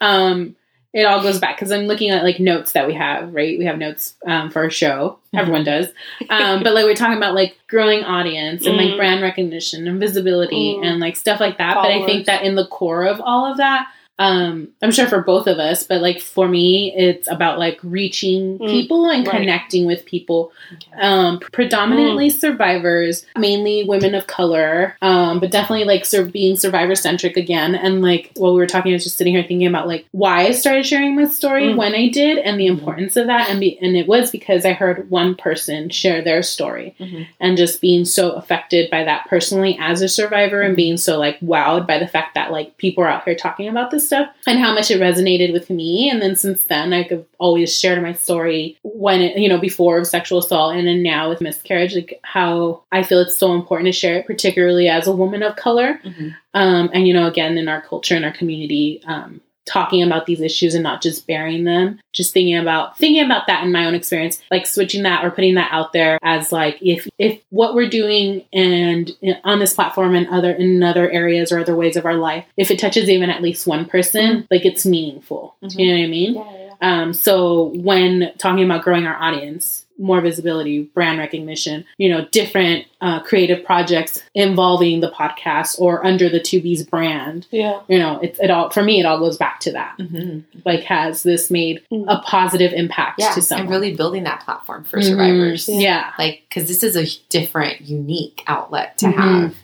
Um, it all goes back because I'm looking at like notes that we have, right? We have notes um, for our show. Mhm. Everyone does. Um, but like we're talking about like growing audience and like Mm. brand recognition and visibility Mm. and like stuff like that. But I think that in the core of all of that, um, I'm sure for both of us, but like for me, it's about like reaching Mm. people and Right. connecting with people Okay. um, predominantly survivors, mainly women of color, um, but definitely like sur- being survivor centric again. And like while we were talking, I was just sitting here thinking about like why I started sharing my story Mm. when I did and the importance of that. And be- and it was because I heard one person share their story Mhm. and just being so affected by that personally as a survivor and being so like wowed by the fact that like people are out here talking about this stuff and how much it resonated with me and then since then i've always shared my story when it you know before of sexual assault and then now with miscarriage like how i feel it's so important to share it particularly as a woman of color Mhm. um, and you know again in our culture and our community um, talking about these issues and not just burying them just thinking about thinking about that in my own experience like switching that or putting that out there as like if if what we're doing and uh, on this platform and other in other areas or other ways of our life if it touches even at least one person like it's meaningful Mhm. you know what i mean Yeah, yeah. Um, so when talking about growing our audience, more visibility, brand recognition, you know, different uh, creative projects involving the podcast or under the Two B's brand, Yeah. you know, it's it all for me. It all goes back to that. Mhm. Like, has this made Mm. a positive impact Yeah, to someone? and really building that platform for Mhm. survivors. Yeah. Like, because this is a different, unique outlet to Mhm. have.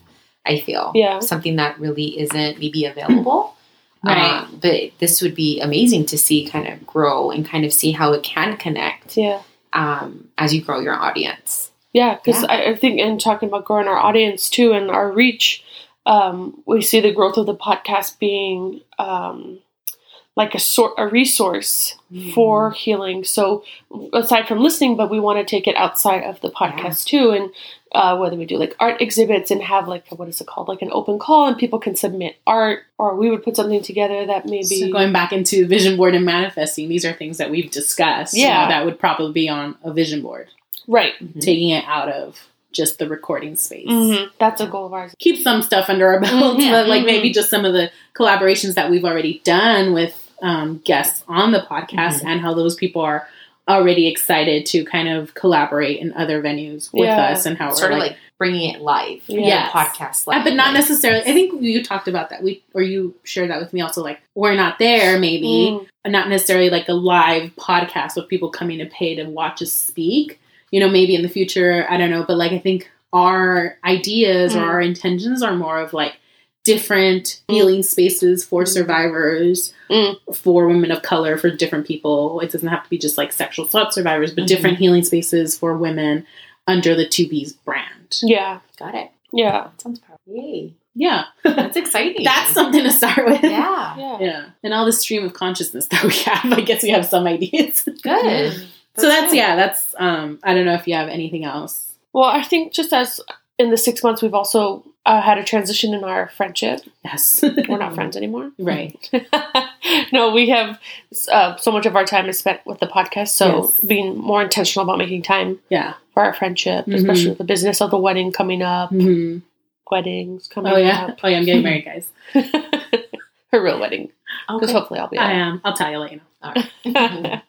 I feel Yeah. something that really isn't maybe available. Right. Um, but this would be amazing to see kind of grow and kind of see how it can connect Yeah. um, as you grow your audience. Yeah, because Yeah. I, I think in talking about growing our audience too and our reach, um, we see the growth of the podcast being um, like a sort a resource for healing. So aside from listening, but we want to take it outside of the podcast too, and uh, whether we do like art exhibits and have like what is it called, like an open call, and people can submit art, or we would put something together that maybe So going back into vision board and manifesting, these are things that we've discussed. you Yeah. know, that would probably be on a vision board, right. taking it out of just the recording space. hmm That's a goal of ours. Keep some stuff under our belts, Mhm. but like Mhm. maybe just some of the collaborations that we've already done with um, guests on the podcast, and how those people are already excited to kind of collaborate in other venues with Yeah. us, and how Sort we're of like, like bringing it live. Yes. Podcast live. but not necessarily. I think you talked about that. We or you shared that with me also. Like we're not there, maybe Mm. not necessarily like a live podcast with people coming to pay to watch us speak. You know, maybe in the future, I don't know. But like I think our ideas or Mm. our intentions are more of like different Mm. healing spaces for survivors, Mm. for women of color, for different people. It doesn't have to be just like sexual assault survivors, but Mhm. different healing spaces for women under the Two B's brand. Yeah, Got it. yeah, That sounds powerful. Yay. Yeah, That's exciting. that's something to start with. Yeah. yeah. Yeah. And all the stream of consciousness that we have, I guess we have some ideas. Good. so that's good. yeah, that's um I don't know if you have anything else. Well, I think just as in the six months, we've also uh, had a transition in our friendship. Yes. We're not friends anymore. right. no, we have uh, so much of our time is spent with the podcast. So Yes. being more intentional about making time Yeah. for our friendship, Mhm. especially with the business of the wedding coming up, hmm weddings coming Oh yeah. up. Oh yeah, I'm getting married, guys. Her real wedding, because Okay. hopefully I'll be I am. I'll tell you later. All right.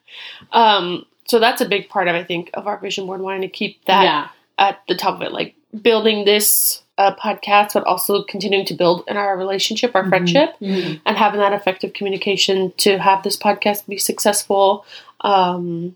um, so that's a big part of I think of our vision board, wanting to keep that yeah. at the top of it, like building this uh, podcast, but also continuing to build in our relationship, our Mhm. friendship, Mhm. and having that effective communication to have this podcast be successful. Um,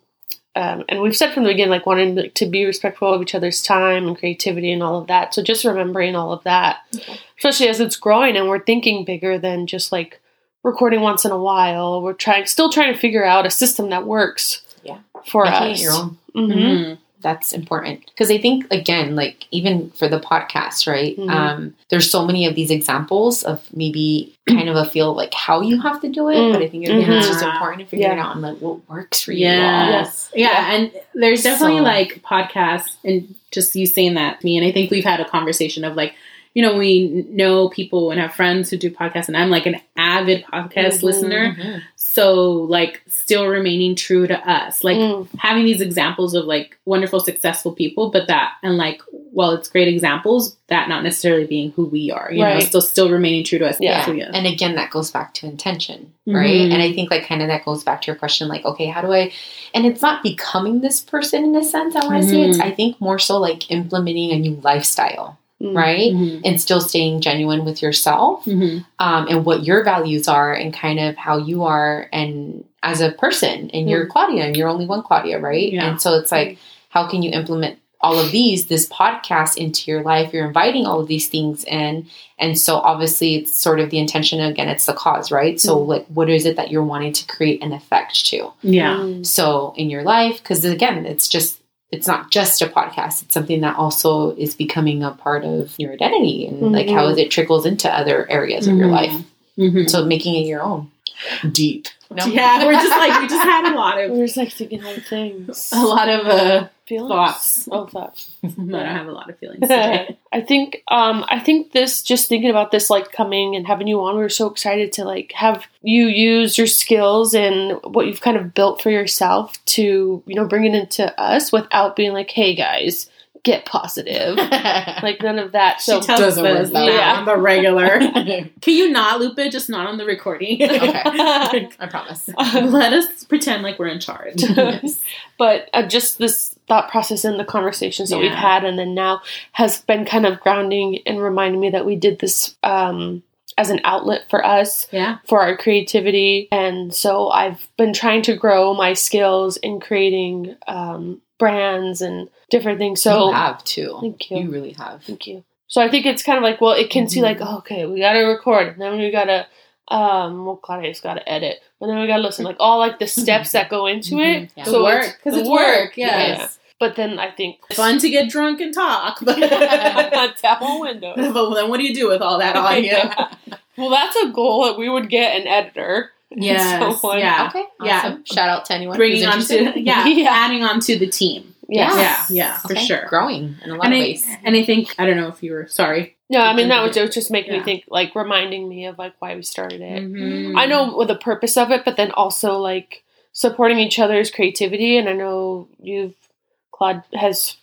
um, and we've said from the beginning, like wanting to- to be respectful of each other's time and creativity and all of that. So just remembering all of that, Okay. especially as it's growing and we're thinking bigger than just like recording once in a while. We're trying, still trying to figure out a system that works. Yeah. For Making us. it your own. Mhm. That's important because I think again, like even for the podcast, right? Mhm. Um, there's so many of these examples of maybe kind of a feel like how you have to do it, Mm. but I think again, it's just important to figure it Yeah. out and like what works for you. all. Yes. Yeah. Yeah. And there's definitely So- like podcasts and just you saying that to me. And I think we've had a conversation of like, you know, we know people and have friends who do podcasts, and I'm like an avid podcast Mhm. listener. Mhm. So, like, still remaining true to us. Like, Mm. having these examples of like wonderful, successful people, but that, and like, well, it's great examples, that not necessarily being who we are, you know, still, still remaining true to us. Yeah. Yeah. And again, that goes back to intention, right? Mhm. And I think like kind of that goes back to your question, like, okay, how do I? And it's not becoming this person in a sense. I want to say it's. I think more so like implementing a new lifestyle. Right? Mhm. And still staying genuine with yourself Mhm. um, and what your values are and kind of how you are and as a person and you're Claudia and you're only one Claudia, right? Yeah. And so it's like, how can you implement all of these, this podcast into your life? You're inviting all of these things in. And so obviously it's sort of the intention again, it's the cause, right? So Mm-hmm. like what is it that you're wanting to create an effect to? Yeah. So in your life, because again, it's just it's not just a podcast. It's something that also is becoming a part of your identity and like how it trickles into other areas of your Mhm. life. Mhm. So making it your own. Deep. No? Yeah, we're just like, we just had a lot of, We're just like thinking all things. a lot of, uh, Feelings? thoughts. Oh, thoughts. But I don't have a lot of feelings today. I think um I think this just thinking about this like coming and having you on, we were so excited to like have you use your skills and what you've kind of built for yourself to, you know, bring it into us without being like, hey guys, get positive. like none of that. She So tells Doesn't work us that that way. on the regular. Can you not loop it? Just not on the recording. okay. I promise. Let us pretend like we're in charge. Yes. but uh, just this thought process and the conversations that we've had and then now has been kind of grounding and reminding me that we did this um as an outlet for us yeah. for our creativity. And so I've been trying to grow my skills in creating um, brands and different things. So you have too. thank you. You really have. Thank you. So I think it's kind of like, well, it can see like, oh, okay, we got to record, and then we got to, um, well, Claudia's got to edit, and then we got to listen, like all like the steps that go into it. Mhm. Yeah. The So work. Because it's work. Yeah. Yes. But then I think Fun to get drunk and talk, but tap on windows. but then what do you do with all that audio? Yeah. Well, that's a goal that we would get an editor. Yes, yeah. Okay. Yeah. Awesome. Shout out to anyone. Bringing who's on to yeah, Yeah. adding on to the team. Yes. Yeah, yeah, for Okay. sure. Growing in a lot And of I, ways. and I think I don't know if you were sorry. No, I mean that would just just make me think, like reminding me of like why we started it. Mhm. I know what the purpose of it, but then also like supporting each other's creativity. And I know you've Claude has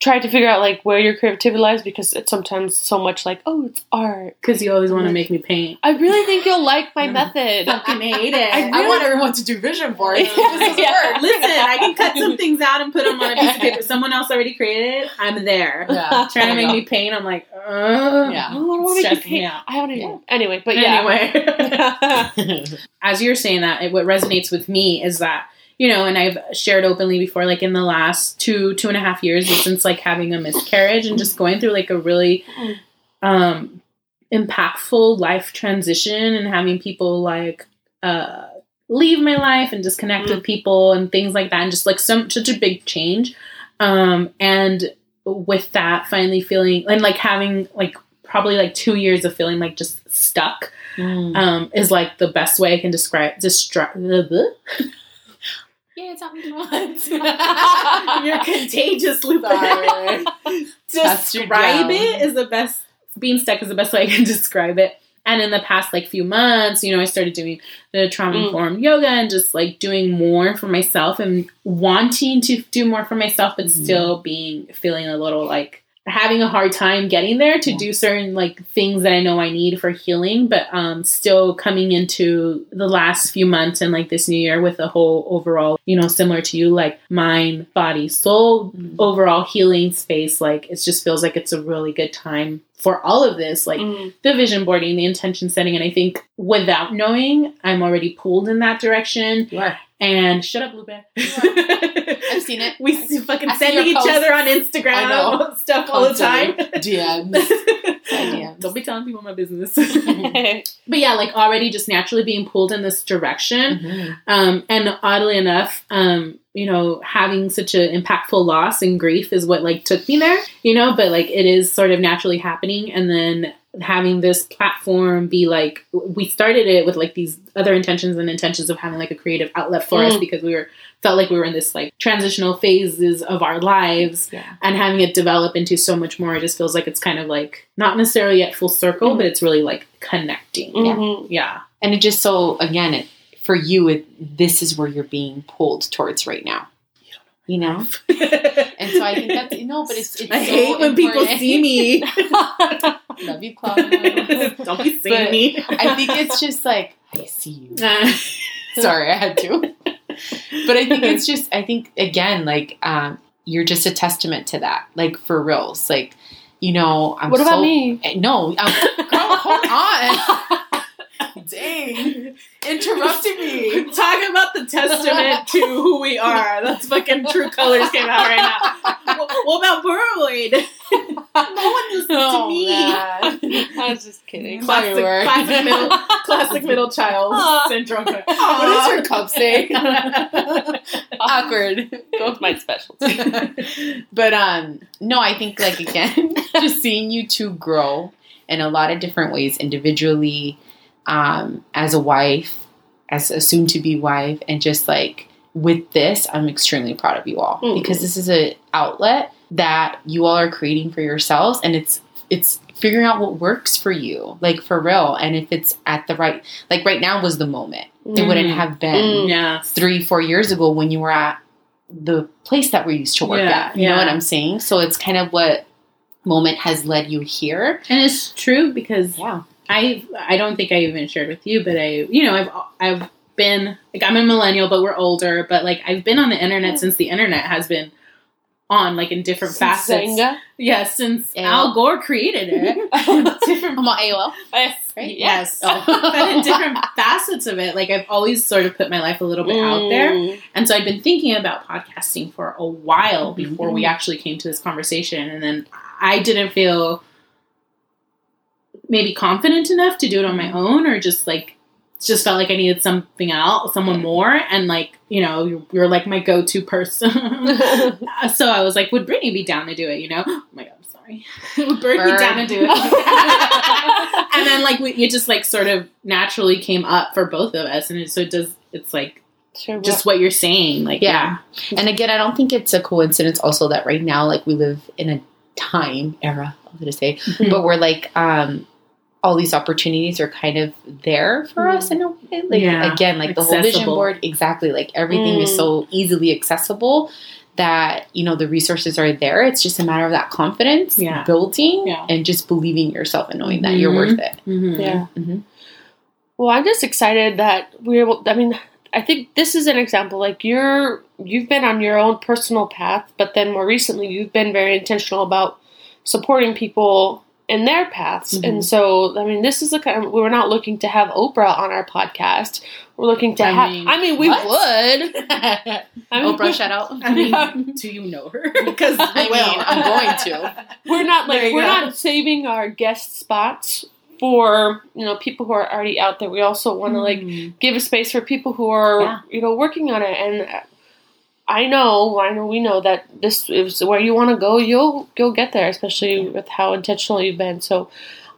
tried to figure out like where your creativity lies because it's sometimes so much like oh it's art. because you always want to make me paint. I really think you'll like my method. Fucking hate it. I I want everyone to do vision boards. Yeah. This is Yeah. work. Listen, I can cut some things out and put them on a piece of paper. Someone else already created it. I'm there. Yeah. Trying to make me paint. I'm like, uh, Yeah. Oh, I don't want to make you me paint. I haven't even. Yeah. Anyway, but yeah. Anyway. as you're saying that, it, what resonates with me is that you know, and I've shared openly before, like in the last two two and a half years since like having a miscarriage and just going through like a really um impactful life transition and having people like uh leave my life and disconnect with people and things like that and just like some such a big change um and with that finally feeling and like having like probably like two years of feeling like just stuck Mm. um, is like the best way I can describe describe. Yeah, it's happening once. You're contagious, Lupe. Sorry. Test you describe it is the best. Being stuck is the best way I can describe it. And in the past like few months, you know, I started doing the trauma informed yoga and just like doing more for myself and wanting to do more for myself, but Mhm. still being feeling a little like having a hard time getting there to Yeah. do certain like things that I know I need for healing, but um still coming into the last few months and like this new year with a whole overall, you know, similar to you, like mind, body, soul Mhm. overall healing space. Like it just feels like it's a really good time for all of this. Like Mm. the vision boarding, the intention setting, and I think without knowing, I'm already pulled in that direction. Are. And shut up, Lupe. I've seen it. We see fucking I sending each posts. other on Instagram stuff all the time. DMs. DMs. Don't be telling people my business. but yeah, like already just naturally being pulled in this direction. Mhm. Um, and oddly enough, um, you know, having such an impactful loss and grief is what like took me there, you know, but like it is sort of naturally happening. And then having this platform be like, we started it with like these other intentions and intentions of having like a creative outlet for us Mm. because we were, felt like we were in this like transitional phases of our lives Yeah. and having it develop into so much more. It just feels like it's kind of like not necessarily at full circle, Mm. but it's really like connecting. Mhm. Yeah. And it just so again, it, for you, it, this is where you're being pulled towards right now. You know, and so I think that's you know, but it's. it's I so hate when people important. see me. Love you, Claudia. Don't be seeing But me. I think it's just like I see you. Uh, Sorry, I had to. but I think it's just. I think again, like um, you're just a testament to that. Like for reals, like you know. I'm What about so- me? Eh, No, um, girl, hold on. Dang, interrupting me. Talking about the testament to who we are. That's fucking true colors came out right now. What, what about Burroyd? no one listens to me. I was just kidding. Classic, classic middle, classic middle child syndrome. What does your cup say? Awkward. Both my specialty. but um no i think like again just seeing you two grow in a lot of different ways individually um as a wife as a soon to be wife and just like with this i'm extremely proud of you all Mm. because this is an outlet that you all are creating for yourselves and it's it's figuring out what works for you like for real and if it's at the right like right now was the moment it wouldn't Mm. have been Mm. Yeah. three, four years ago when you were at the place that we used to work Yeah, at. You know what I'm saying? So it's kind of what moment has led you here. And it's true because Yeah. I I don't think I even shared with you, but I you know I've I've been like I'm a millennial, but we're older. But like I've been on the internet since the internet has been on, like in different facets. Xanga. Yeah, since AOL. Al Gore created it. different I'm on AOL. Yes. Right? Yes, Oh. but in different facets of it. Like I've always sort of put my life a little bit out there. Mm. And so I'd been thinking about podcasting for a while before we actually came to this conversation. And then I didn't feel maybe confident enough to do it on my own or just like just felt like I needed something else, someone more, and like you know, you're, you're like my go-to person. so I was like, would Brittany be down to do it? You know? Oh my god, I'm sorry. would Brittany be down to do it? and then like we, it just like sort of naturally came up for both of us, and it, so it does. It's like Sure, just what you're saying, like Yeah. And again, I don't think it's a coincidence also that right now, like we live in a time era, I'm gonna say, Mhm. but we're like, um, all these opportunities are kind of there for us in a way. Like Yeah. again, like the whole vision board, exactly. Like everything is Mm. so easily accessible that you know the resources are there. It's just a matter of that confidence Yeah. building Yeah. and just believing yourself and knowing that you're Mhm. worth it. Mhm. Yeah. Mhm. Well, I'm just excited that we're able. I mean, I think this is an example. Like you're, you've been on your own personal path, but then more recently, you've been very intentional about supporting people in their paths. Mhm. And so, I mean, this is the kind. Of, we're not looking to have Oprah on our podcast. We're looking to I have. mean, I mean, we what? would. I mean, Oprah, shout out. I mean, do you know her? Because I mean, I'm going to. we're not like we're go. not saving our guest spots for you know people who are already out there. We also want to like Mm. give a space for people who are Yeah. you know working on it and i know i know we know that this is where you want to go you'll you'll get there especially with how intentional you've been so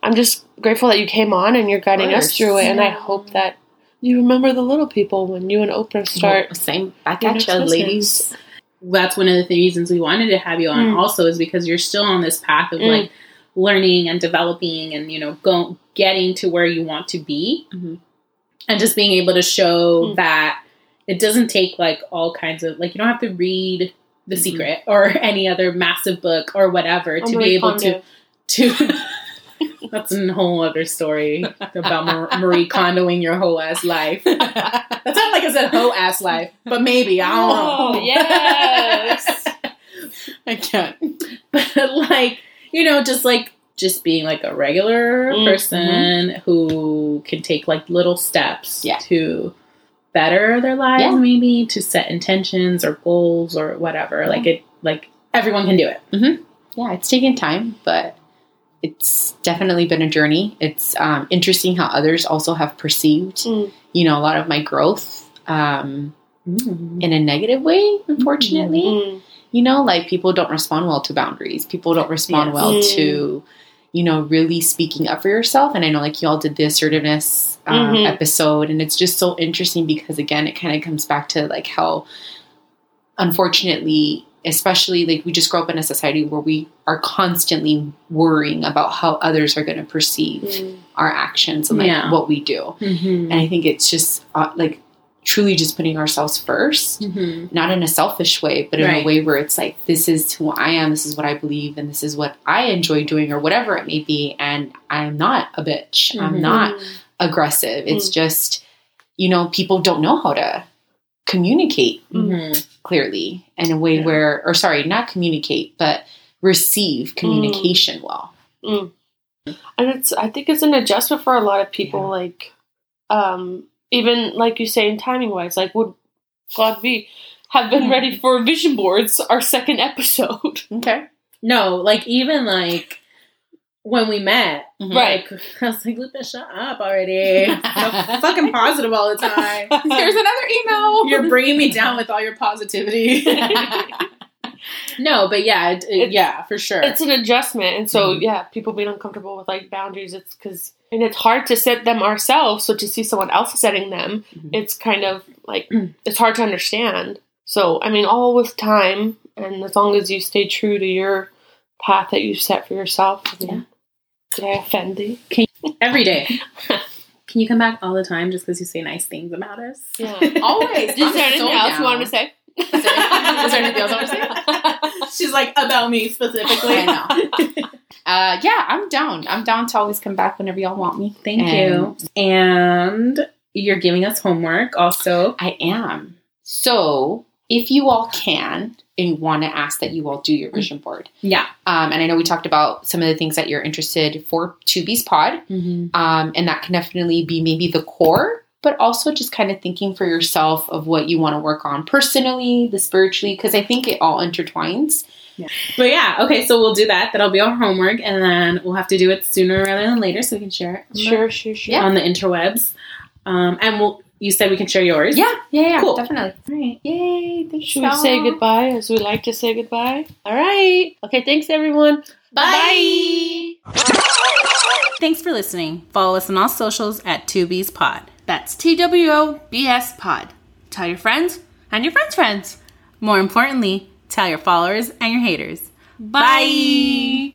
i'm just grateful that you came on and you're guiding us through it and i hope that you remember the little people when you and oprah start Well, same back at you, ladies. that's one of the reasons we wanted to have you on Mm. also is because you're still on this path of Mm. like learning and developing and you know go getting to where you want to be Mhm. and just being able to show Mm. that it doesn't take like all kinds of like you don't have to read the Mhm. secret or any other massive book or whatever to be able to to that's a whole other story about Mar- Marie Kondoing your whole ass life. That sounded like I said whole ass life, but maybe I don't know. Oh, yes. I can't. But like, you know, just like just being like a regular Mm, person who can take like little steps Yeah. to better their lives, Yeah. maybe to set intentions or goals or whatever. Like it, like everyone can do it. yeah, it's taken time, but it's definitely been a journey. It's um, interesting how others also have perceived, Mm. you know, a lot of my growth um, in a negative way, unfortunately. Mm. You know, like people don't respond well to boundaries. People don't respond Yes. well Mm. to, you know, really speaking up for yourself. And I know, like, you all did the assertiveness um, Mhm. episode, and it's just so interesting because, again, it kind of comes back to like how, unfortunately, especially like we just grow up in a society where we are constantly worrying about how others are going to perceive Mm. our actions and like Yeah. what we do. Mm-hmm. And I think it's just uh, like truly just putting ourselves first Mm-hmm. not in a selfish way, but in Right. a way where it's like, this is who I am, this is what I believe, and this is what I enjoy doing, or whatever it may be. And I'm not a bitch. I'm Mhm. not Mm. Aggressive. It's just, you know, people don't know how to communicate Mm-hmm. clearly in a way Yeah. where, or sorry, not communicate, but receive communication well. and it's i think it's an adjustment for a lot of people Yeah. like um even like you say in timing wise like would god be have been ready for vision boards our second episode Okay. No, like even like when we met, Mhm. Right. like, I was like, Lupe, shut up already. So fucking positive all the time. Here's another email. You're bringing me down with all your positivity. no, but yeah, it, it- yeah, for sure. it's an adjustment and so Mhm. yeah people being uncomfortable with like boundaries it's because and it's hard to set them ourselves so to see someone else setting them Mhm. it's kind of like it's hard to understand so i mean all with time and as long as you stay true to your path that you set for yourself mean, did i offend thee Every day. Can you come back all the time just because you say nice things about us? yeah Always. is there anything so else you wanted down. to say Is there, is there anything else I want to say? She's like, about me specifically. I know. Uh, yeah, I'm down. I'm down to always come back whenever y'all want me. Thank And you. And you're giving us homework also. I am. So, if you all can and want to ask that you all do your vision board, Yeah. um, and I know we talked about some of the things that you're interested for Two B's Pod, Mm-hmm. um, and that can definitely be maybe the core, but also just kind of thinking for yourself of what you want to work on personally, the spiritually, because I think it all intertwines. But yeah, okay, so we'll do that. That'll be our homework, and then we'll have to do it sooner rather than later so we can share it on the- sure sure sure on the interwebs. Um, and we'll. You said we can share yours. Yeah, yeah, yeah, Cool. definitely. All right, yay! Thanks, Should we say goodbye as we like to say goodbye? All right. Okay, thanks everyone. Bye. Thanks for listening. Follow us on all socials at 2Bs Pod. That's T W O B S Pod. Tell your friends and your friends' friends. More importantly, tell your followers and your haters. Bye.